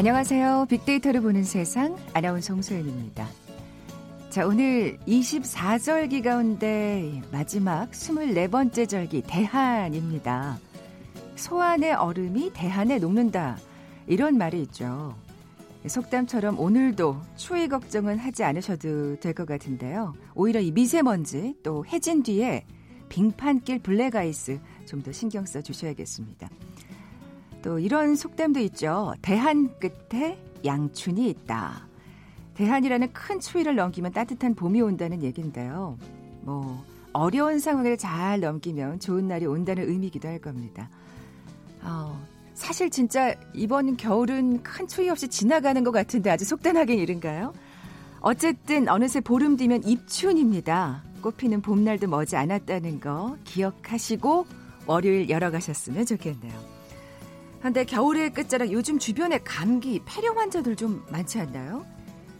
안녕하세요. 빅데이터를 보는 세상 아나운서 홍소연입니다. 자, 오늘 24절기 가운데 마지막 24번째 절기 대한입니다. 소한의 얼음이 대한에 녹는다. 이런 말이 있죠. 속담처럼 오늘도 추위 걱정은 하지 않으셔도 될 것 같은데요. 오히려 이 미세먼지 또 해진 뒤에 빙판길 블랙아이스 좀 더 신경 써 주셔야겠습니다. 또 이런 속담도 있죠. 대한 끝에 양춘이 있다. 대한이라는 큰 추위를 넘기면 따뜻한 봄이 온다는 얘기인데요. 뭐 어려운 상황을 잘 넘기면 좋은 날이 온다는 의미기도 할 겁니다. 어, 사실 진짜 이번 겨울은 큰 추위 없이 지나가는 것 같은데 아주 속단하게 이른가요? 어쨌든 어느새 보름 뒤면 입춘입니다. 꽃피는 봄날도 머지 않았다는 거 기억하시고 월요일 열어가셨으면 좋겠네요. 한데 겨울의 끝자락 요즘 주변에 감기, 폐렴 환자들 좀 많지 않나요?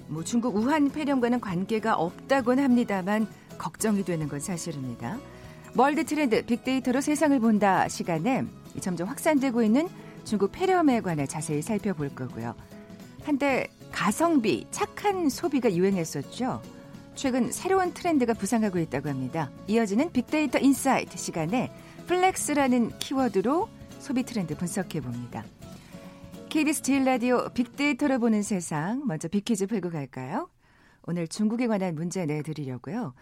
뭐 중국 우한 폐렴과는 관계가 없다곤 합니다만 걱정이 되는 건 사실입니다. world trend 빅데이터로 세상을 본다 시간에 점점 확산되고 있는 중국 폐렴에 관해 자세히 살펴볼 거고요. 한때 가성비, 착한 소비가 유행했었죠. 최근 새로운 트렌드가 부상하고 있다고 합니다. 이어지는 빅데이터 insight 시간에 flex라는 키워드로 소비 트렌드 분석해 봅니다. KBS 제일 라디오 빅데이터를 보는 세상 먼저 빅퀴즈 풀고 갈까요? 오늘 중국에 관한 문제 내드리려고요.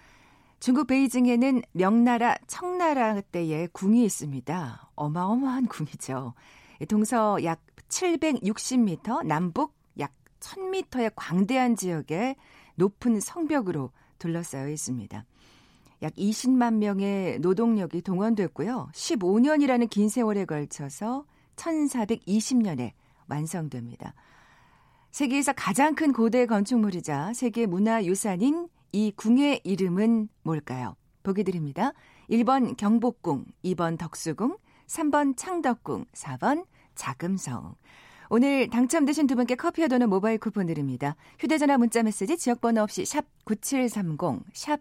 중국 베이징에는 명나라 청나라 때의 궁이 있습니다. 어마어마한 궁이죠. 동서 약 760m, 남북 약 1000m의 광대한 지역에 높은 성벽으로 둘러싸여 있습니다. 약 20만 명의 노동력이 동원됐고요. 15년이라는 긴 세월에 걸쳐서 1420년에 완성됩니다. 세계에서 가장 큰 고대 건축물이자 세계 문화유산인 이 궁의 이름은 뭘까요? 보기 드립니다. 1번 경복궁, 2번 덕수궁, 3번 창덕궁, 4번 자금성. 오늘 당첨되신 두 분께 커피와 도는 모바일 쿠폰 드립니다. 휴대전화 문자 메시지 지역번호 없이 샵 9730, 샵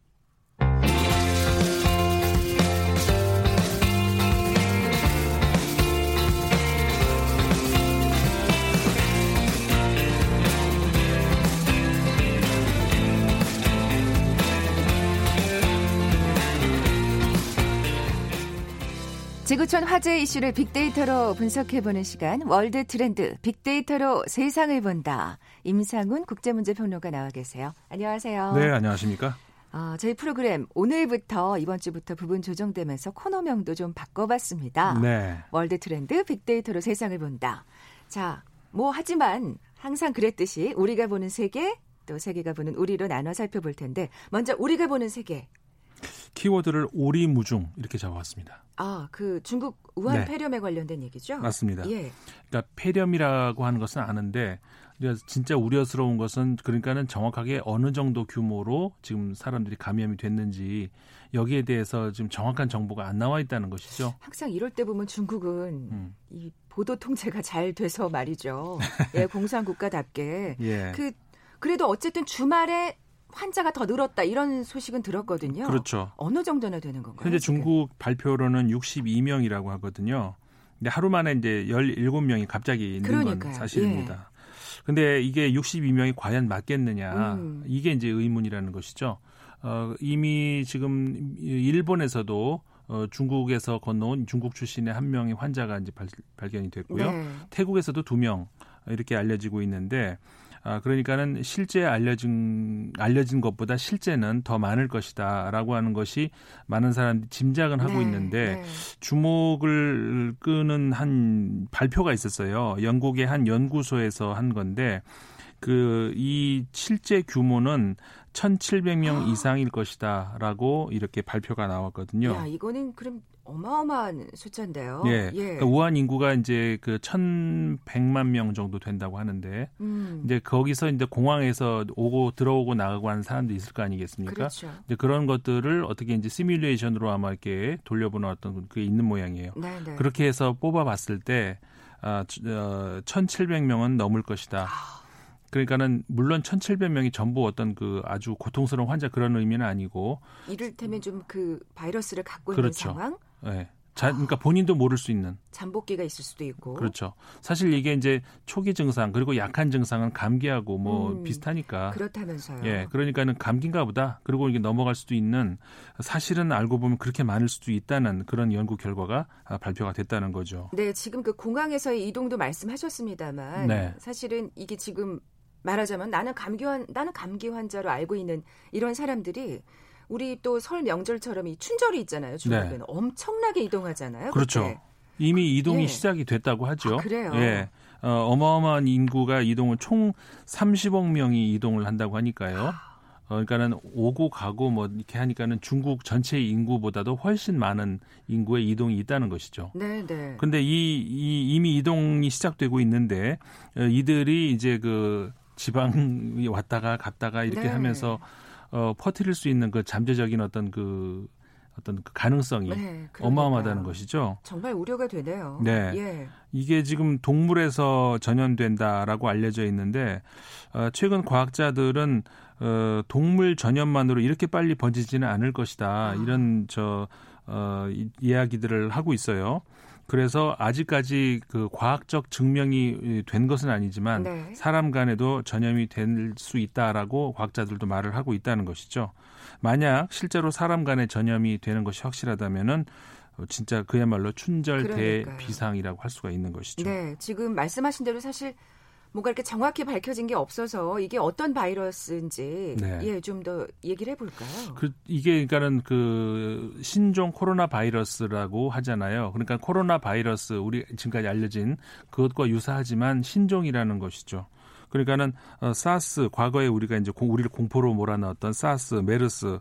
지구촌 화제 이슈를 빅데이터로 분석해보는 시간 월드 트렌드 빅데이터로 세상을 본다. 임상훈 국제문제평론가 나와 계세요. 안녕하세요. 네, 안녕하십니까? 어, 저희 프로그램 오늘부터 이번 주부터 부분 조정되면서 코너명도 좀 바꿔봤습니다. 네. 월드 트렌드 빅데이터로 세상을 본다. 자, 뭐 하지만 항상 그랬듯이 우리가 보는 세계 또 세계가 보는 우리로 나눠 살펴볼 텐데 먼저 우리가 보는 세계 키워드를 오리무중 이렇게 잡아왔습니다. 아, 그 중국 우한 네. 폐렴에 관련된 얘기죠? 맞습니다. 예. 그러니까 폐렴이라고 하는 것은 아는데 진짜 우려스러운 것은 그러니까는 정확하게 어느 정도 규모로 지금 사람들이 감염이 됐는지 여기에 대해서 지금 정확한 정보가 안 나와 있다는 것이죠. 항상 이럴 때 보면 중국은 음. 이 보도 통제가 잘 돼서 말이죠. 예, 공산 국가답게 예. 그 그래도 어쨌든 주말에 환자가 더 늘었다 이런 소식은 들었거든요. 그렇죠. 어느 정도나 되는 건가요? 현재 중국 발표로는 62명이라고 하거든요. 근데 하루 만에 이제 17명이 갑자기 있는 그러니까요. 건 사실입니다. 예. 근데 이게 62명이 과연 맞겠느냐. 음. 이게 이제 의문이라는 것이죠. 어, 이미 지금 일본에서도 어, 중국에서 건너온 중국 출신의 한 명의 환자가 이제 발, 견이 됐고요. 네. 태국에서도 두 명 이렇게 알려지고 있는데 아, 그러니까는 실제 알려진 알려진 것보다 실제는 더 많을 것이다라고 하는 것이 많은 사람들이 짐작은 하고 네, 있는데 네. 주목을 끄는 한 발표가 있었어요. 영국의 한 연구소에서 한 건데 그 이 실제 규모는 1,700명 아. 이상일 것이다라고 이렇게 발표가 나왔거든요. 야, 이거는 그럼 어마어마한 숫자인데요. 예. 예. 그러니까 우한 인구가 이제 그 1,100만 명 정도 된다고 하는데 음. 이제 거기서 이제 공항에서 오고 들어오고 나가고 하는 사람도 있을 거 아니겠습니까? 그렇죠. 이제 그런 것들을 어떻게 이제 시뮬레이션으로 아마 이렇게 돌려보는 어떤 그게 있는 모양이에요. 네네. 네. 그렇게 해서 뽑아 봤을 때 아, 어, 1,700명은 넘을 것이다. 그러니까는 물론 1,700명이 전부 어떤 그 아주 고통스러운 환자 그런 의미는 아니고 이를테면 좀 그 바이러스를 갖고 그렇죠. 있는 상황? 네. 자, 그러니까 본인도 모를 수 있는 잠복기가 있을 수도 있고 그렇죠. 사실 이게 이제 초기 증상 그리고 약한 증상은 감기하고 뭐 음, 비슷하니까 그렇다면서요. 예, 그러니까는 감기인가 보다. 그리고 이게 넘어갈 수도 있는 사실은 알고 보면 그렇게 많을 수도 있다는 그런 연구 결과가 발표가 됐다는 거죠. 네, 지금 그 공항에서의 이동도 말씀하셨습니다만 네. 사실은 이게 지금 말하자면 나는 감기 환 나는 감기 환자로 알고 있는 이런 사람들이 우리 또 설 명절처럼 이 춘절이 있잖아요. 중국에는 네. 엄청나게 이동하잖아요. 그렇죠. 그때. 이미 이동이 예. 시작이 됐다고 하죠. 아, 그래요. 예. 어, 어마어마한 인구가 이동을 총 30억 명이 이동을 한다고 하니까요. 어, 그러니까는 오고 가고 뭐 이렇게 하니까는 중국 전체 인구보다도 훨씬 많은 인구의 이동이 있다는 것이죠. 네, 네. 근데 이, 이 이미 이동이 시작되고 있는데 어, 이들이 이제 그 지방이 왔다가 갔다가 이렇게 네. 하면서 어, 퍼뜨릴 수 있는 그 잠재적인 어떤 그 어떤 그 가능성이 네, 어마어마하다는 것이죠. 정말 우려가 되네요. 네. 예. 이게 지금 동물에서 전염된다라고 알려져 있는데 어, 최근 과학자들은 어, 동물 전염만으로 이렇게 빨리 번지지는 않을 것이다. 아. 이런 저 어, 이야기들을 하고 있어요. 그래서 아직까지 그 과학적 증명이 된 것은 아니지만 네. 사람 간에도 전염이 될 수 있다라고 과학자들도 말을 하고 있다는 것이죠. 만약 실제로 사람 간에 전염이 되는 것이 확실하다면은 진짜 그야말로 춘절 대비상이라고 할 수가 있는 것이죠. 네, 지금 말씀하신 대로 사실 뭔가 이렇게 정확히 밝혀진 게 없어서 이게 어떤 바이러스인지 네. 예, 좀 더 얘기를 해볼까요? 그 이게 그러니까는 그 신종 코로나 바이러스라고 하잖아요. 그러니까 코로나 바이러스 우리 지금까지 알려진 그것과 유사하지만 신종이라는 것이죠. 그러니까는 어, 사스 과거에 우리가 이제 공, 우리를 공포로 몰아넣었던 사스, 메르스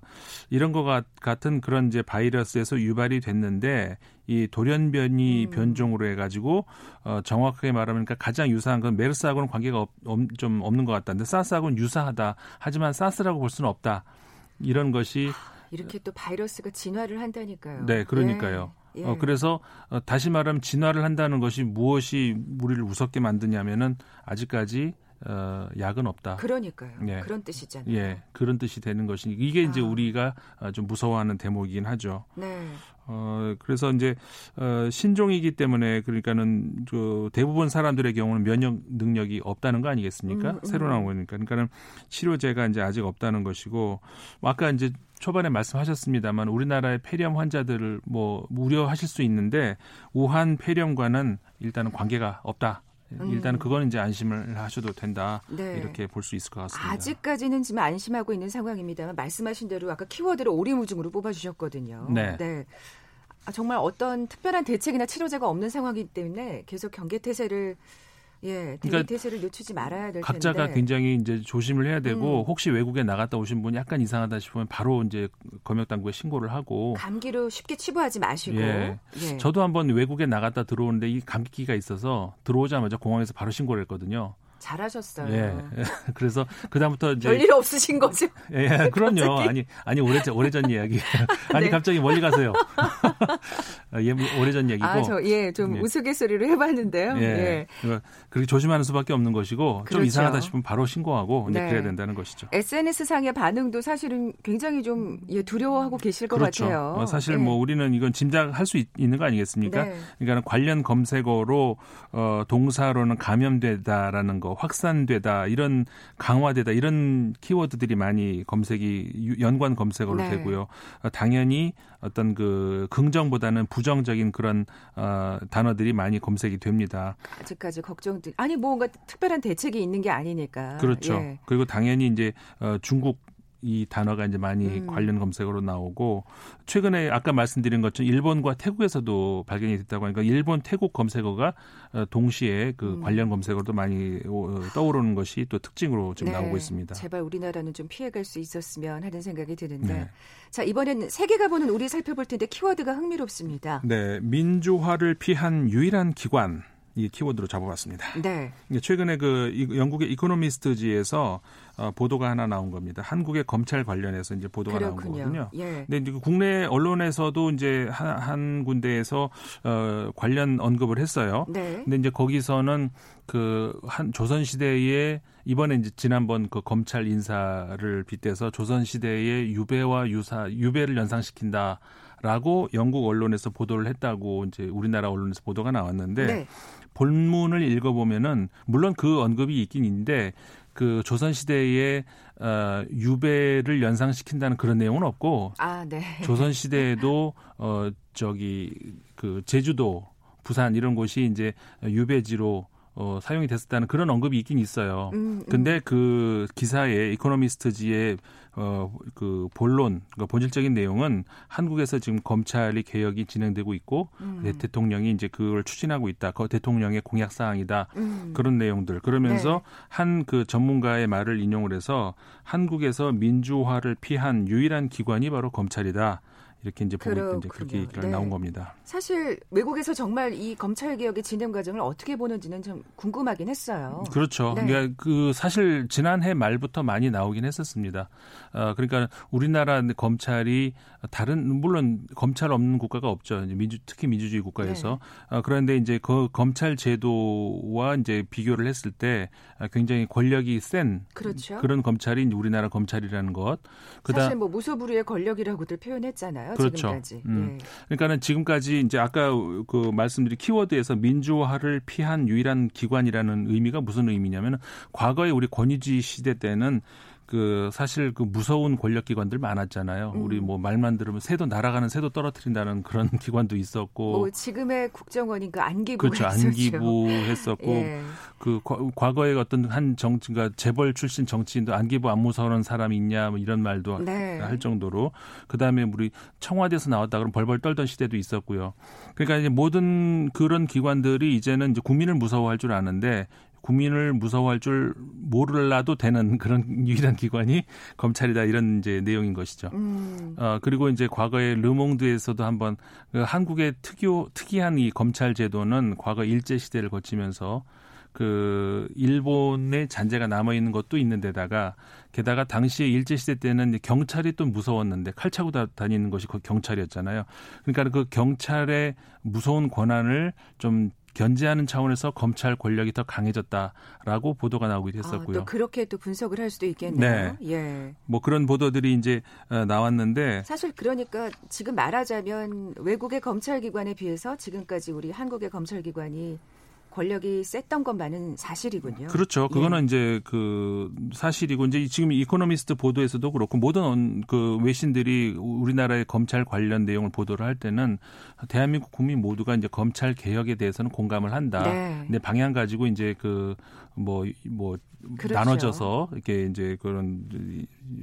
이런 거 같은 그런 이제 바이러스에서 유발이 됐는데 이 돌연변이 음. 변종으로 해가지고 어, 정확하게 말하면 그러니까 가장 유사한 건 메르스하고는 관계가 없, 좀 없는 것 같다는데 사스하고는 유사하다. 하지만 사스라고 볼 수는 없다. 이런 것이 이렇게 또 바이러스가 진화를 한다니까요. 네, 그러니까요. 예. 어, 그래서 어, 다시 말하면 진화를 한다는 것이 무엇이 우리를 무섭게 만드냐면은 아직까지 어, 약은 없다. 그러니까요. 예. 그런 뜻이잖아요. 예, 그런 뜻이 되는 것이 이게 이제 아. 우리가 어, 좀 무서워하는 대목이긴 하죠. 네. 어, 그래서 이제 어, 신종이기 때문에 그러니까는 그 대부분 사람들의 경우는 면역 능력이 없다는 거 아니겠습니까? 음, 음. 새로 나온 거니까. 그러니까는 치료제가 이제 아직 없다는 것이고 아까 이제 초반에 말씀하셨습니다만 우리나라의 폐렴 환자들을 뭐 우려하실 수 있는데 우한 폐렴과는 일단은 관계가 없다. 음. 일단 그거는 이제 안심을 하셔도 된다 네. 이렇게 볼 수 있을 것 같습니다. 아직까지는 지금 안심하고 있는 상황입니다만 말씀하신 대로 아까 키워드를 오리무중으로 뽑아주셨거든요. 네. 네. 아, 정말 어떤 특별한 대책이나 치료제가 없는 상황이기 때문에 계속 경계 태세를 예, 그러니까 대세를 늦추지 말아야 될 각자가 텐데. 굉장히 이제 조심을 해야 되고 음. 혹시 외국에 나갔다 오신 분이 약간 이상하다 싶으면 바로 이제 검역 당국에 신고를 하고 감기로 쉽게 치부하지 마시고. 예. 예. 저도 한번 외국에 나갔다 들어오는데 이 감기기가 있어서 들어오자마자 공항에서 바로 신고를 했거든요. 잘하셨어요. 예. 그래서 그다음부터 이제 별일 없으신 거죠? 예, 예 그럼요. 아니 아니 오래 전 오래 전 이야기. 아니 네. 갑자기 멀리 가세요. 예, 오래 전 얘기고. 아, 저 예, 좀 예. 우스갯소리로 해 봤는데요. 예. 예. 그렇게 조심하는 수밖에 없는 것이고 그렇죠. 좀 이상하다 싶으면 바로 신고하고 네. 이제 그래야 된다는 것이죠. SNS 상의 반응도 사실은 굉장히 좀 예, 두려워하고 계실 것 그렇죠. 같아요. 어, 사실 예. 뭐 우리는 이건 짐작할 수 있, 는거 아니겠습니까? 네. 그러니까 관련 검색어로 어, 동사로는 감염되다라는 거. 확산되다 이런 강화되다 이런 키워드들이 많이 검색이 연관 검색어로 네. 되고요. 어, 당연히 어떤 그 긍정보다는 부정적인 그런 어, 단어들이 많이 검색이 됩니다. 아직까지 걱정들 아니 뭔가 특별한 대책이 있는 게 아니니까. 그렇죠. 예. 그리고 당연히 이제 어, 중국 이 단어가 이제 많이 음. 관련 검색어로 나오고 최근에 아까 말씀드린 것처럼 일본과 태국에서도 발견이 됐다고 하니까 일본 태국 검색어가 어, 동시에 그 음. 관련 검색어도 많이 어, 떠오르는 것이 또 특징으로 지금 네. 나오고 있습니다. 제발 우리나라는 좀 피해갈 수 있었으면 하는 생각이 드는데 네. 자 이번엔 세계가 보는 우리 살펴볼 텐데 키워드가 흥미롭습니다. 네, 민주화를 피한 유일한 기관 이 키워드로 잡아봤습니다. 네. 최근에 그 영국의 이코노미스트지에서 어, 보도가 하나 나온 겁니다. 한국의 검찰 관련해서 이제 보도가 그렇군요. 나온 거거든요. 예. 근데 이제 국내 언론에서도 이제 한, 한 군데에서 어, 관련 언급을 했어요. 네. 근데 이제 거기서는 그 한 조선 시대에 이번에 이제 지난번 그 검찰 인사를 빗대서 조선 시대의 유배와 유사 유배를 연상시킨다. 라고 영국 언론에서 보도를 했다고 이제 우리나라 언론에서 보도가 나왔는데 네. 본문을 읽어보면은 물론 그 언급이 있긴 있는데 그 조선 시대에 어, 유배를 연상시킨다는 그런 내용은 없고 아, 네. 조선 시대에도 어 저기 그 제주도 부산 이런 곳이 이제 유배지로 어, 사용이 됐었다는 그런 언급이 있긴 있어요. 음, 음. 근데 그 기사에 이코노미스트지의 어, 그 본론, 그 본질적인 내용은 한국에서 지금 검찰이 개혁이 진행되고 있고 음. 네, 대통령이 이제 그걸 추진하고 있다. 그 대통령의 공약 사항이다. 음. 그런 내용들. 그러면서 네. 한그 전문가의 말을 인용을 해서 한국에서 민주화를 피한 유일한 기관이 바로 검찰이다. 이렇게 이제 보고 이제 그렇게 얘기가 네. 나온 겁니다. 사실 외국에서 정말 이 검찰 개혁의 진행 과정을 어떻게 보는지는 좀 궁금하긴 했어요. 그렇죠. 네. 그러니까 그 사실 지난해 말부터 많이 나오긴 했었습니다. 어, 그러니까 우리나라 검찰이 다른 물론 검찰 없는 국가가 없죠. 민주 특히 민주주의 국가에서 네. 어, 그런데 이제 그 검찰 제도와 이제 비교를 했을 때 굉장히 권력이 센 그렇죠. 그런 검찰이 우리나라 검찰이라는 것. 그다음 사실 뭐 무소불위의 권력이라고들 표현했잖아요. 그렇죠. 지금까지. 음. 예. 그러니까는 지금까지 이제 아까 그 말씀드린 키워드에서 민주화를 피한 유일한 기관이라는 의미가 무슨 의미냐면 과거에 우리 권위주의 시대 때는 그 사실 그 무서운 권력 기관들 많았잖아요. 음. 우리 뭐 말만 들으면 새도 날아가는 새도 떨어뜨린다는 그런 기관도 있었고. 뭐 지금의 국정원인 그 안기부 그렇죠. 안기부 했었고 예. 그 과거에 어떤 한 정치가 재벌 출신 정치인도 안기부 안 무서운 사람이 있냐 뭐 이런 말도 네. 할 정도로 그다음에 우리 청와대에서 나왔다 그러면 벌벌 떨던 시대도 있었고요. 그러니까 이제 모든 그런 기관들이 이제는 이제 국민을 무서워할 줄 아는데 국민을 무서워할 줄 모르라도 되는 그런 유일한 기관이 검찰이다 이런 이제 내용인 것이죠. 음. 어 그리고 이제 과거에 르몽드에서도 한번 그 한국의 특유 특이한 이 검찰 제도는 과거 일제 시대를 거치면서 그 일본의 잔재가 남아 있는 것도 있는데다가 게다가 당시에 일제 시대 때는 경찰이 또 무서웠는데 칼 차고 다니는 것이 그 경찰이었잖아요. 그러니까 그 경찰의 무서운 권한을 좀 견제하는 차원에서 검찰 권력이 더 강해졌다라고 보도가 나오기도 했었고요. 아, 또 그렇게 또 분석을 할 수도 있겠네요. 네. 예. 뭐 그런 보도들이 이제 어, 나왔는데 사실 그러니까 지금 말하자면 외국의 검찰 기관에 비해서 지금까지 우리 한국의 검찰 기관이 권력이 셌던 것만은 사실이군요. 그렇죠. 그거는 예. 이제 그 사실이고 이제 지금 이코노미스트 보도에서도 그렇고 모든 그 외신들이 우리나라의 검찰 관련 내용을 보도를 할 때는 대한민국 국민 모두가 이제 검찰 개혁에 대해서는 공감을 한다. 네. 근데 방향 가지고 이제 그 뭐뭐 뭐 그렇죠. 나눠져서 이렇게 이제 그런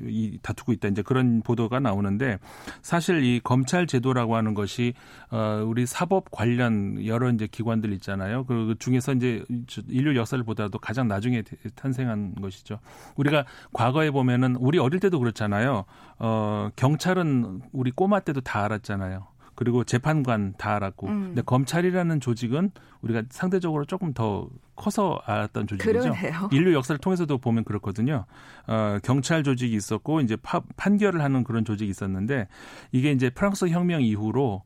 이 다투고 있다 이제 그런 보도가 나오는데 사실 이 검찰 제도라고 하는 것이 어 우리 사법 관련 여러 이제 기관들 있잖아요. 그 중에서 이제 인류 역사를 보다도 가장 나중에 탄생한 것이죠. 우리가 과거에 보면은 우리 어릴 때도 그렇잖아요. 어 경찰은 우리 꼬마 때도 다 알았잖아요. 그리고 재판관 다 알았고. 음. 근데 검찰이라는 조직은 우리가 상대적으로 조금 더 커서 알았던 조직이죠. 그러네요. 인류 역사를 통해서도 보면 그렇거든요. 어, 경찰 조직이 있었고 이제 파, 판결을 하는 그런 조직이 있었는데 이게 이제 프랑스 혁명 이후로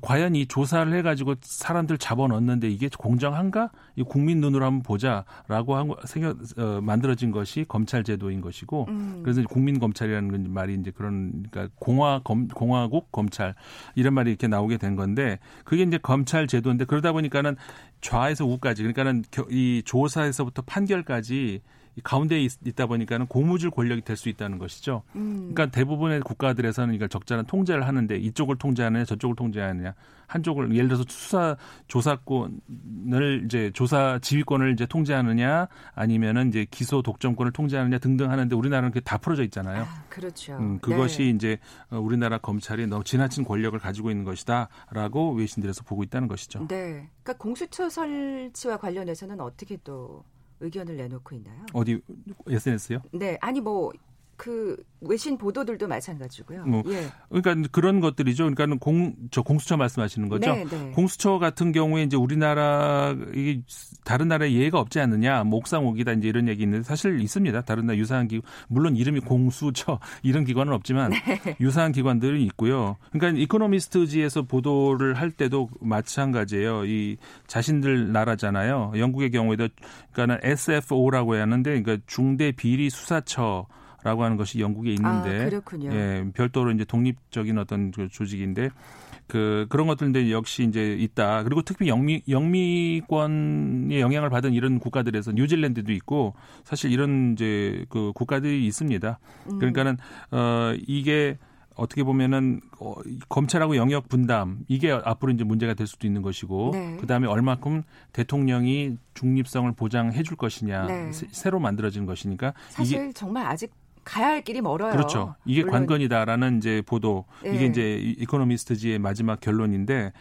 과연 이 조사를 해가지고 사람들 잡아넣는데 이게 공정한가? 이 국민 눈으로 한번 보자라고 한 생각 어, 만들어진 것이 검찰 제도인 것이고 음. 그래서 국민 검찰이라는 말이 이제 그런 그러니까 공화 검 공화국 검찰 이런 말이 이렇게 나오게 된 건데 그게 이제 검찰 제도인데 그러다 보니까는 좌에서 우까지. 그러니까는 이 조사에서부터 판결까지 가운데에 있, 다 보니까는 고무줄 권력이 될 수 있다는 것이죠. 음. 그러니까 대부분의 국가들에서는 이걸 적절한 통제를 하는데 이쪽을 통제하느냐 저쪽을 통제하느냐 한쪽을 예를 들어서 수사 조사권을 이제 조사 지휘권을 이제 통제하느냐 아니면은 이제 기소 독점권을 통제하느냐 등등 하는데 우리나라는 그게 다 풀어져 있잖아요. 아, 그렇죠. 음, 그것이 네. 이제 어, 우리나라 검찰이 너무 지나친 권력을 가지고 있는 것이다라고 외신들에서 보고 있다는 것이죠. 네. 그러니까 공수처 설치와 관련해서는 어떻게 또 의견을 내놓고 있나요? 어디 SNS요? 네, 아니 뭐 그 외신 보도들도 마찬가지고요. 뭐, 예. 그러니까 그런 것들이죠. 그러니까 공, 저 공수처 말씀하시는 거죠. 네, 네. 공수처 같은 경우에 이제 우리나라 이게 다른 나라에 예가 없지 않느냐, 목상옥이다 이제 이런 얘기 있는데 사실 있습니다. 다른 나라 유사한 기 물론 이름이 공수처 이런 기관은 없지만 네. 유사한 기관들이 있고요. 그러니까 이코노미스트지에서 보도를 할 때도 마찬가지예요. 이 자신들 나라잖아요. 영국의 경우에도 그러니까는 SFO라고 하는데 그러니까 중대 비리 수사처 라고 하는 것이 영국에 있는데 아, 그렇군요. 예, 별도로 이제 독립적인 어떤 그 조직인데 그 그런 것들인데 역시 이제 있다. 그리고 특히 영미 영미권의 영향을 받은 이런 국가들에서 뉴질랜드도 있고 사실 이런 이제 그 국가들이 있습니다. 음. 그러니까는 어 이게 어떻게 보면은 어, 검찰하고 영역 분담 이게 앞으로 이제 문제가 될 수도 있는 것이고 네. 그다음에 얼마큼 대통령이 중립성을 보장해 줄 것이냐 네. 새 로 만들어진 것이니까 사실 정말 아직 가야 할 길이 멀어요. 그렇죠. 이게 물론. 관건이다라는 이제 보도 네. 이게 이제 이코노미스트지의 마지막 결론인데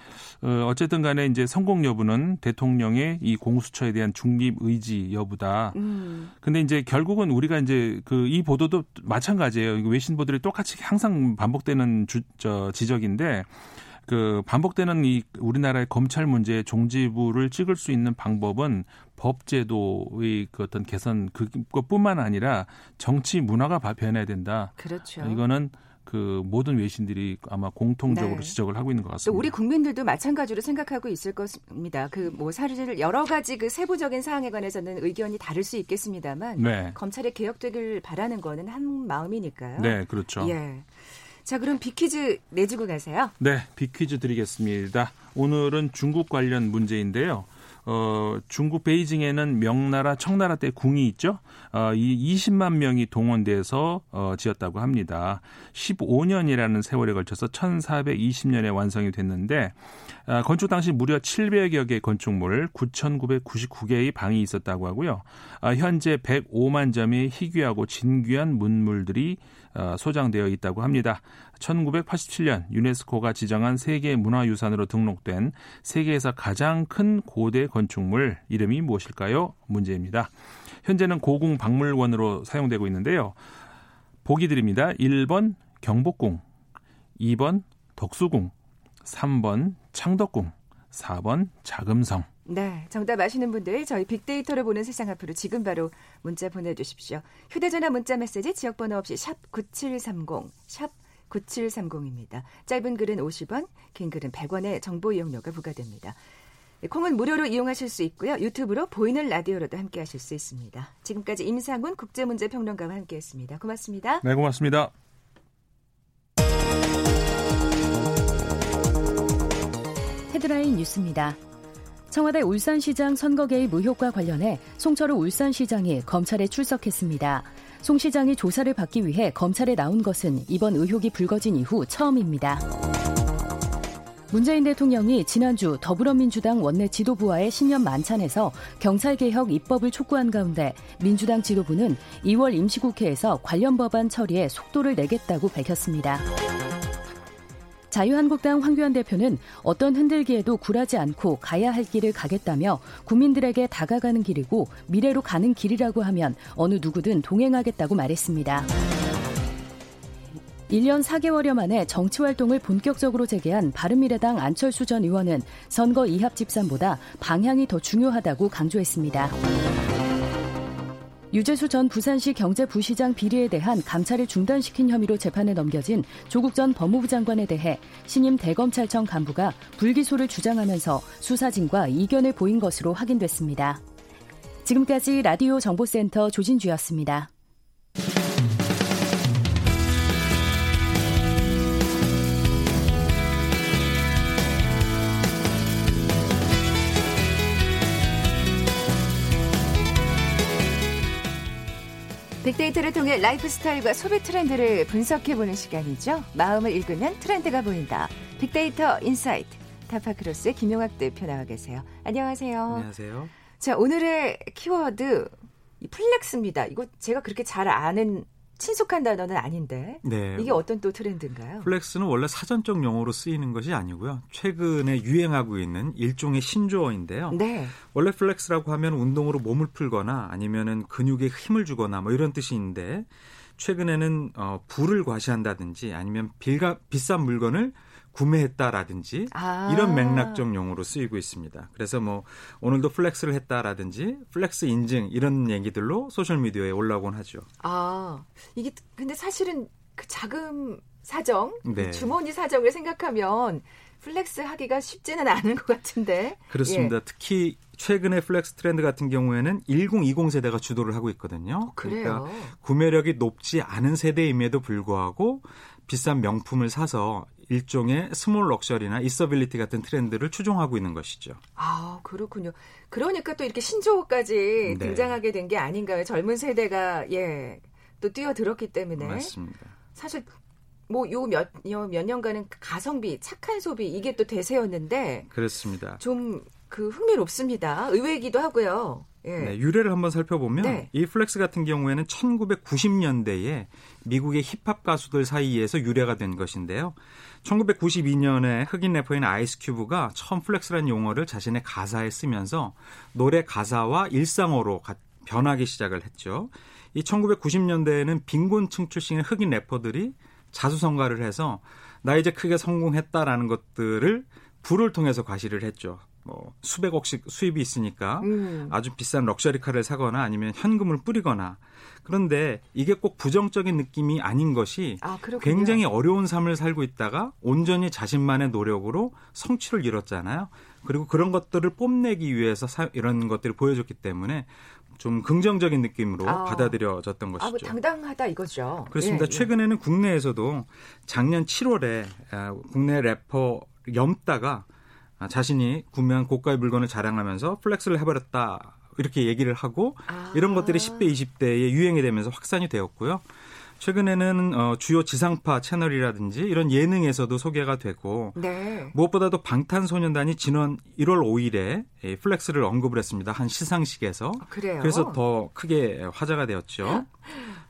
어, 어쨌든 간에 이제 성공 여부는 대통령의 이 공수처에 대한 중립 의지 여부다. 음. 근데 이제 결국은 우리가 이제 그 이 보도도 마찬가지예요. 외신 보도들이 똑같이 항상 반복되는 주, 저 지적인데 그 반복되는 이 우리나라의 검찰 문제의 종지부를 찍을 수 있는 방법은 법제도의 그 어떤 개선 그것뿐만 아니라 정치 문화가 변해야 된다. 그렇죠. 이거는 그 모든 외신들이 아마 공통적으로 네. 지적을 하고 있는 것 같습니다. 우리 국민들도 마찬가지로 생각하고 있을 것입니다. 그 뭐 사실 여러 가지 그 세부적인 사항에 관해서는 의견이 다를 수 있겠습니다만 네. 검찰이 개혁되길 바라는 거는 한 마음이니까요. 네, 그렇죠. 예. 자, 그럼 비퀴즈 내주고 가세요. 네, 비퀴즈 드리겠습니다. 오늘은 중국 관련 문제인데요. 어, 중국 베이징에는 명나라 청나라 때 궁이 있죠. 어, 이 20만 명이 동원돼서 어, 지었다고 합니다. 15년이라는 세월에 걸쳐서 1420년에 완성이 됐는데 아, 건축 당시 무려 700여 개 건축물 9,999개의 방이 있었다고 하고요. 아, 현재 105만 점의 희귀하고 진귀한 문물들이 어, 소장되어 있다고 합니다. 1987년 유네스코가 지정한 세계 문화유산으로 등록된 세계에서 가장 큰 고대 건축물 이름이 무엇일까요? 문제입니다. 현재는 고궁 박물관으로 사용되고 있는데요. 보기 드립니다. 1번 경복궁, 2번 덕수궁, 3번 창덕궁, 4번 자금성. 네, 정답 아시는 분들 저희 빅데이터를 보는 세상 앞으로 지금 바로 문자 보내주십시오. 휴대전화 문자 메시지 지역번호 없이 샵 9730, 샵 9730입니다. 짧은 글은 50원, 긴 글은 100원의 정보 이용료가 부과됩니다. 네, 콩은 무료로 이용하실 수 있고요. 유튜브로 보이는 라디오로도 함께 하실 수 있습니다. 지금까지 임상훈 국제문제평론가와 함께했습니다. 고맙습니다. 네, 고맙습니다. 헤드라인 뉴스입니다. 청와대 울산시장 선거 개입 의혹과 관련해 송철우 울산시장이 검찰에 출석했습니다. 송 시장이 조사를 받기 위해 검찰에 나온 것은 이번 의혹이 불거진 이후 처음입니다. 문재인 대통령이 지난주 더불어민주당 원내 지도부와의 신년 만찬에서 경찰개혁 입법을 촉구한 가운데 민주당 지도부는 2월 임시국회에서 관련 법안 처리에 속도를 내겠다고 밝혔습니다. 자유한국당 황교안 대표는 어떤 흔들기에도 굴하지 않고 가야 할 길을 가겠다며 국민들에게 다가가는 길이고 미래로 가는 길이라고 하면 어느 누구든 동행하겠다고 말했습니다. 1년 4개월여 만에 정치 활동을 본격적으로 재개한 바른미래당 안철수 전 의원은 선거 이합 집산보다 방향이 더 중요하다고 강조했습니다. 유재수 전 부산시 경제부시장 비리에 대한 감찰을 중단시킨 혐의로 재판에 넘겨진 조국 전 법무부 장관에 대해 신임 대검찰청 간부가 불기소를 주장하면서 수사진과 이견을 보인 것으로 확인됐습니다. 지금까지 라디오 정보센터 조진주였습니다. 빅데이터를 통해 라이프 스타일과 소비 트렌드를 분석해보는 시간이죠. 마음을 읽으면 트렌드가 보인다. 빅데이터 insight. 타파크로스의 김용학 대표 나와 계세요. 안녕하세요. 안녕하세요. 자, 오늘의 키워드 flex입니다. 이거 제가 그렇게 잘 아는 친숙한 단어는 아닌데 네. 이게 어떤 또 트렌드인가요? flex는 원래 사전적 용어로 쓰이는 것이 아니고요. 최근에 유행하고 있는 일종의 신조어인데요. 네. 원래 flex라고 하면 운동으로 몸을 풀거나 아니면은 근육에 힘을 주거나 뭐 이런 있는데 최근에는 어, 부를 과시한다든지 아니면 빌가, 비싼 물건을 구매했다라든지 아. 이런 맥락적 용어로 쓰이고 있습니다. 그래서 뭐 오늘도 flex를 했다라든지 flex 인증 이런 얘기들로 소셜 미디어에 올라오곤 하죠. 아 이게 근데 사실은 그 자금 사정, 네. 주머니 사정을 생각하면 flex 하기가 쉽지는 않은 것 같은데. 그렇습니다. 예. 특히 최근의 flex 트렌드 같은 경우에는 1020 세대가 주도를 하고 있거든요. 어, 그러니까 구매력이 높지 않은 세대임에도 불구하고 비싼 명품을 사서 일종의 small luxury나 accessibility 같은 트렌드를 추종하고 있는 것이죠. 아, 그렇군요. 그러니까 또 이렇게 신조어까지 네. 등장하게 된 게 아닌가요? 젊은 세대가 예. 또 뛰어들었기 때문에. 맞습니다. 사실 뭐 요 몇몇 년간은 가성비, 착한 소비 이게 또 대세였는데 그렇습니다. 좀 그 흥미롭습니다. 의외이기도 하고요. 예. 네, 유래를 한번 살펴보면 네. 이 flex 같은 경우에는 1990년대에 미국의 힙합 가수들 사이에서 유래가 된 것인데요. 1992년에 흑인 래퍼인 아이스 큐브가 처음 flex라는 용어를 자신의 가사에 쓰면서 노래 가사와 일상어로 변하기 시작을 했죠. 이 1990년대에는 빈곤층 출신의 흑인 래퍼들이 자수성가를 해서 나 이제 크게 성공했다라는 것들을 부를 통해서 과시를 했죠. 뭐 수백억씩 수입이 있으니까 음. 아주 비싼 럭셔리카를 사거나 아니면 현금을 뿌리거나 그런데 이게 꼭 부정적인 느낌이 아닌 것이 아, 굉장히 어려운 삶을 살고 있다가 온전히 자신만의 노력으로 성취를 이뤘잖아요. 그리고 그런 것들을 뽐내기 위해서 사, 이런 것들을 보여줬기 때문에 좀 긍정적인 느낌으로 아. 받아들여졌던 것이죠. 아, 뭐 당당하다 이거죠. 그렇습니다. 예, 예. 최근에는 예. 국내에서도 작년 7월에 아, 국내 래퍼 염따가 아, 자신이 구매한 고가의 물건을 자랑하면서 flex를 해버렸다 이렇게 얘기를 하고 아. 이런 것들이 10대 20대에 유행이 되면서 확산이 되었고요. 최근에는 어, 주요 지상파 채널이라든지 이런 예능에서도 소개가 되고 네. 무엇보다도 방탄소년단이 지난 1월 5일에 이 flex를 언급을 했습니다. 한 시상식에서. 아? 그래서 더 크게 화제가 되었죠.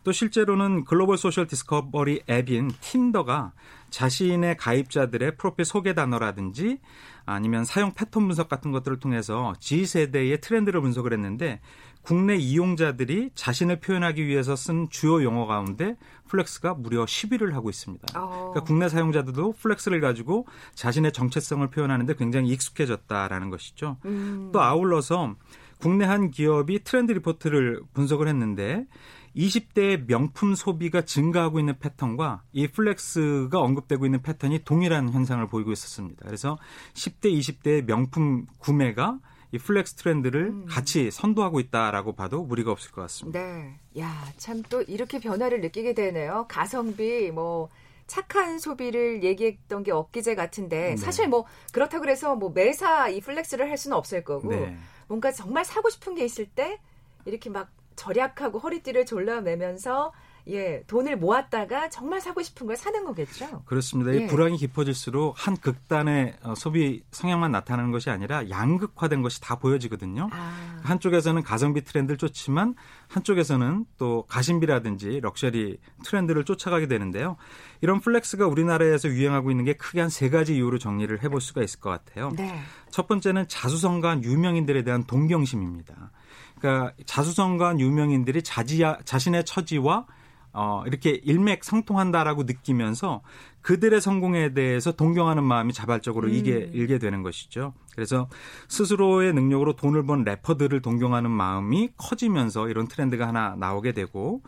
또 실제로는 글로벌 social discovery 앱인 틴더가 자신의 가입자들의 프로필 소개 단어라든지 아니면 사용 패턴 분석 같은 것들을 통해서 Z세대의 트렌드를 분석을 했는데 국내 이용자들이 자신을 표현하기 위해서 쓴 주요 용어 가운데 flex가 무려 10위를 하고 있습니다. 어. 그러니까 국내 사용자들도 flex를 가지고 자신의 정체성을 표현하는데 굉장히 익숙해졌다라는 것이죠. 음. 또 아울러서 국내 한 기업이 트렌드 리포트를 분석을 했는데 20대의 명품 소비가 증가하고 있는 패턴과 이 flex가 언급되고 있는 패턴이 동일한 현상을 보이고 있었습니다. 그래서 10대, 20대의 명품 구매가 이 flex 트렌드를 음. 같이 선도하고 있다라고 봐도 무리가 없을 것 같습니다. 네. 야, 참 또 이렇게 변화를 느끼게 되네요. 가성비 뭐 착한 소비를 얘기했던 게 엊그제 같은데 네. 사실 뭐 그렇다고 그래서 뭐 매사 이 flex를 할 수는 없을 거고 네. 뭔가 정말 사고 싶은 게 있을 때 이렇게 막 절약하고 허리띠를 졸라매면서 예, 돈을 모았다가 정말 사고 싶은 걸 사는 거겠죠. 그렇습니다. 예. 이 불황이 깊어질수록 한 극단의 어, 소비 성향만 나타나는 것이 아니라 양극화된 것이 다 보여지거든요. 아. 한쪽에서는 가성비 트렌드를 쫓지만 한쪽에서는 또 가심비라든지 럭셔리 트렌드를 쫓아가게 되는데요. 이런 flex가 우리나라에서 유행하고 있는 게 크게 한 세 가지 이유로 정리를 해볼 수가 있을 것 같아요. 네. 첫 번째는 자수성가한 유명인들에 대한 동경심입니다. 그러니까 자수성가한 유명인들이 자지야, 자신의 처지와 어, 이렇게 일맥상통한다라고 느끼면서 그들의 성공에 대해서 동경하는 마음이 자발적으로 음. 이게 일게 되는 것이죠. 그래서 스스로의 능력으로 돈을 번 래퍼들을 동경하는 마음이 커지면서 이런 트렌드가 하나 나오게 되고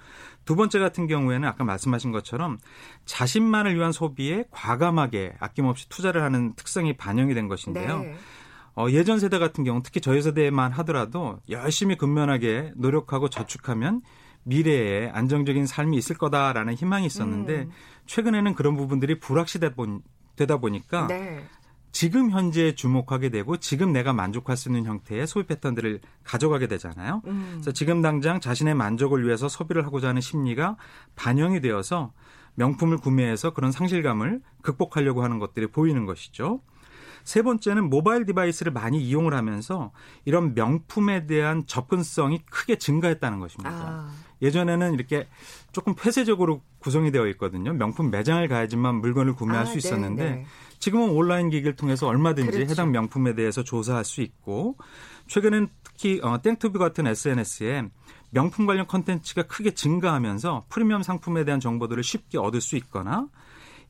두 번째 같은 경우에는 아까 말씀하신 것처럼 자신만을 위한 소비에 과감하게 아낌없이 투자를 하는 특성이 반영이 된 것인데요. 네. 어, 예전 세대 같은 경우 특히 저희 세대만 하더라도 열심히 근면하게 노력하고 저축하면 미래에 안정적인 삶이 있을 거다라는 희망이 있었는데 음. 최근에는 그런 부분들이 불확실되다 보니까 네. 지금 현재에 주목하게 되고 지금 내가 만족할 수 있는 형태의 소비 패턴들을 가져가게 되잖아요. 음. 그래서 지금 당장 자신의 만족을 위해서 소비를 하고자 하는 심리가 반영이 되어서 명품을 구매해서 그런 상실감을 극복하려고 하는 것들이 보이는 것이죠. 세 번째는 모바일 디바이스를 많이 이용을 하면서 이런 명품에 대한 접근성이 크게 증가했다는 것입니다. 아. 예전에는 이렇게 조금 폐쇄적으로 구성이 되어 있거든요. 명품 매장을 가야지만 물건을 구매할 아, 수 네, 있었는데 네, 네. 지금은 온라인 기기를 통해서 얼마든지 그렇죠. 해당 명품에 대해서 조사할 수 있고 최근엔 특히 어, 땡튜브 같은 SNS에 명품 관련 컨텐츠가 크게 증가하면서 프리미엄 상품에 대한 정보들을 쉽게 얻을 수 있거나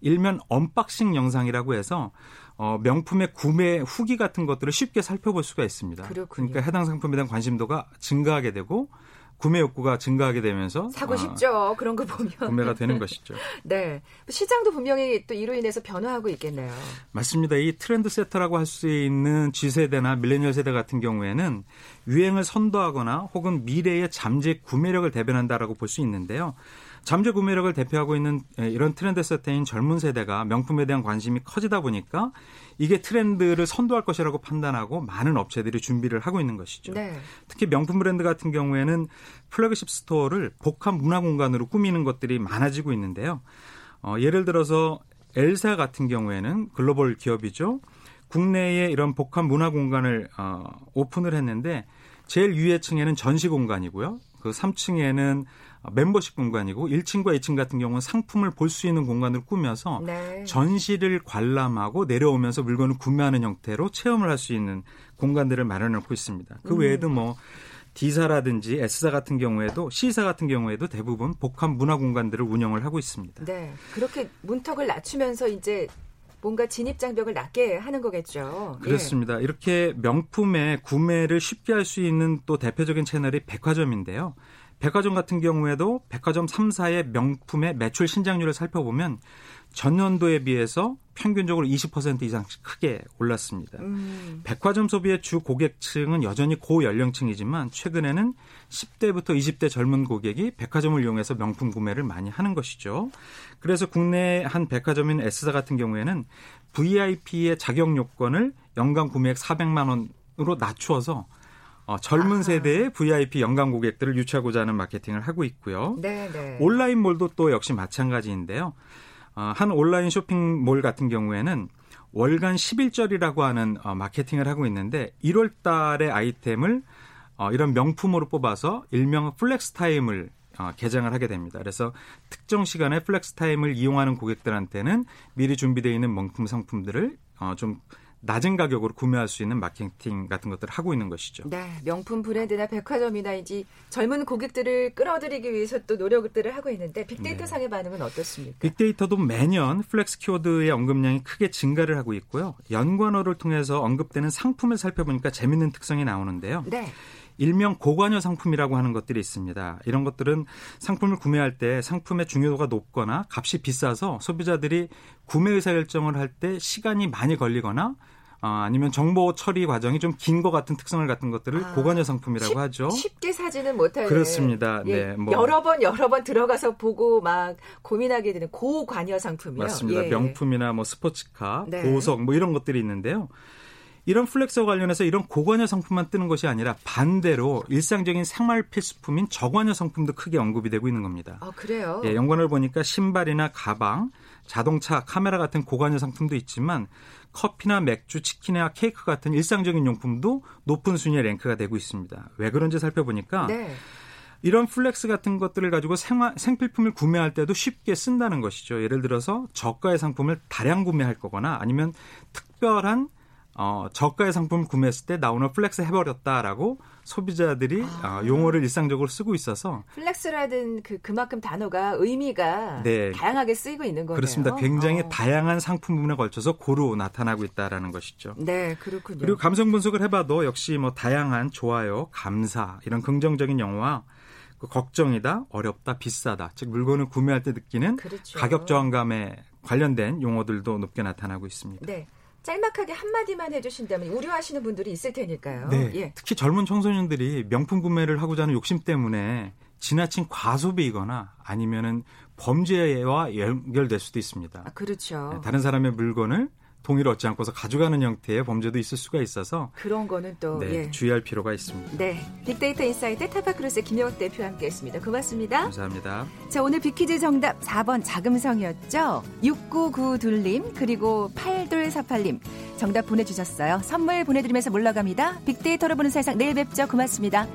일명 unboxing 영상이라고 해서 어, 명품의 구매 후기 같은 것들을 쉽게 살펴볼 수가 있습니다. 그렇군요. 그러니까 해당 상품에 대한 관심도가 증가하게 되고 구매 욕구가 증가하게 되면서 사고 아, 싶죠. 그런 거 보면 구매가 되는 것이죠. 네, 시장도 분명히 또 이로 인해서 변화하고 있겠네요. 맞습니다. 이 trend setter라고 할 수 있는 Z 세대나 밀레니얼 세대 같은 경우에는 유행을 선도하거나 혹은 미래의 잠재 구매력을 대변한다라고 볼 수 있는데요. 잠재 구매력을 대표하고 있는 이런 trend setter인 젊은 세대가 명품에 대한 관심이 커지다 보니까 이게 트렌드를 선도할 것이라고 판단하고 많은 업체들이 준비를 하고 있는 것이죠. 네. 특히 명품 브랜드 같은 경우에는 flagship store를 복합 문화 공간으로 꾸미는 것들이 많아지고 있는데요. 어, 예를 들어서 L사 같은 경우에는 글로벌 기업이죠. 국내에 이런 복합 문화 공간을 어, 오픈을 했는데 제일 위에 층에는 전시 공간이고요. 그 3층에는 멤버십 공간이고 1층과 2층 같은 경우는 상품을 볼 수 있는 공간을 꾸며서 네. 전시를 관람하고 내려오면서 물건을 구매하는 형태로 체험을 할 수 있는 공간들을 마련해 놓고 있습니다. 그 음. 외에도 뭐 D사라든지 S사 같은 경우에도 C사 같은 경우에도 대부분 복합 문화 공간들을 운영을 하고 있습니다. 네. 그렇게 문턱을 낮추면서 이제 뭔가 진입 장벽을 낮게 하는 거겠죠. 예. 그렇습니다. 예. 이렇게 명품의 구매를 쉽게 할 수 있는 또 대표적인 채널이 백화점인데요. 백화점 같은 경우에도 백화점 3사의 명품의 매출 신장률을 살펴보면 전년도에 비해서 평균적으로 20% 이상씩 크게 올랐습니다. 음. 백화점 소비의 주 고객층은 여전히 고연령층이지만 최근에는 10대부터 20대 젊은 고객이 백화점을 이용해서 명품 구매를 많이 하는 것이죠. 그래서 국내 한 백화점인 S사 같은 경우에는 VIP의 자격 요건을 연간 구매액 400만 원 으로 낮추어서 어, 젊은 세대의 VIP 연간 고객들을 유치하고자 하는 마케팅을 하고 있고요. 네네. 네. 온라인몰도 또 역시 마찬가지인데요. 어, 한 온라인 쇼핑몰 같은 경우에는 월간 11절이라고 하는 어, 마케팅을 하고 있는데 1월 달에 아이템을 어, 이런 명품으로 뽑아서 일명 flex time을 어, 개장을 하게 됩니다. 그래서 특정 시간에 flex time을 이용하는 고객들한테는 미리 준비되어 있는 명품 상품들을 어, 좀 낮은 가격으로 구매할 수 있는 마케팅 같은 것들을 하고 있는 것이죠. 네, 명품 브랜드나 백화점이나 이제 젊은 고객들을 끌어들이기 위해서 또 노력들을 하고 있는데 빅데이터 네. 상의 반응은 어떻습니까? 빅데이터도 매년 flex 키워드의 언급량이 크게 증가를 하고 있고요. 연관어를 통해서 언급되는 상품을 살펴보니까 재밌는 특성이 나오는데요. 네. 일명 고관여 상품이라고 하는 것들이 있습니다. 이런 것들은 상품을 구매할 때 상품의 중요도가 높거나 값이 비싸서 소비자들이 구매 의사 결정을 할 때 시간이 많이 걸리거나 어, 아니면 정보 처리 과정이 좀 긴 것 같은 특성을 갖은 것들을 아, 고관여 상품이라고 쉽, 하죠. 쉽게 사지는 못하는. 그렇습니다. 예, 네, 뭐. 여러 번 여러 번 들어가서 보고 막 고민하게 되는 고관여 상품이요. 맞습니다. 예. 명품이나 뭐 스포츠카, 네. 보석 뭐 이런 것들이 있는데요. 이런 flex와 관련해서 이런 고관여 상품만 뜨는 것이 아니라 반대로 일상적인 생활 필수품인 저관여 상품도 크게 언급이 되고 있는 겁니다. 아, 그래요? 예, 연관을 보니까 신발이나 가방, 자동차, 카메라 같은 고관여 상품도 있지만 커피나 맥주, 치킨이나 케이크 같은 일상적인 용품도 높은 순위에 랭크가 되고 있습니다. 왜 그런지 살펴보니까 네. 이런 flex 같은 것들을 가지고 생화, 생필품을 구매할 때도 쉽게 쓴다는 것이죠. 예를 들어서 저가의 상품을 다량 구매할 거거나 아니면 특별한 어, 저가의 상품을 구매했을 때 나 오늘 flex 해버렸다라고 소비자들이 아. 어, 용어를 일상적으로 쓰고 있어서 flex라는 그 그만큼 단어가 의미가 네. 다양하게 쓰이고 있는 거네요. 그렇습니다. 굉장히 어. 다양한 상품 부분에 걸쳐서 고루 나타나고 있다라는 것이죠. 네, 그렇군요. 그리고 감성 분석을 해봐도 역시 뭐 다양한 좋아요, 감사 이런 긍정적인 용어 그 걱정이다, 어렵다, 비싸다. 즉 물건을 구매할 때 느끼는 그렇죠. 가격 저항감에 관련된 용어들도 높게 나타나고 있습니다. 네. 짤막하게 한마디만 해주신다면 우려하시는 분들이 있을 테니까요. 네. 예. 특히 젊은 청소년들이 명품 구매를 하고자 하는 욕심 때문에 지나친 과소비이거나 아니면은 범죄와 연결될 수도 있습니다. 아, 그렇죠. 네, 다른 사람의 물건을 동의를 얻지 않고서 가져가는 형태의 범죄도 있을 수가 있어서 그런 거는 또 네, 예. 주의할 필요가 있습니다. 네, 빅데이터 인사이트 타파크로스의 김영학 대표와 함께했습니다. 고맙습니다. 감사합니다. 자, 오늘 빅퀴즈 정답 4번 자금성이었죠. 6992님 그리고 8248님 정답 보내주셨어요. 선물 보내드리면서 물러갑니다. 빅데이터로 보는 세상 내일 뵙죠. 고맙습니다.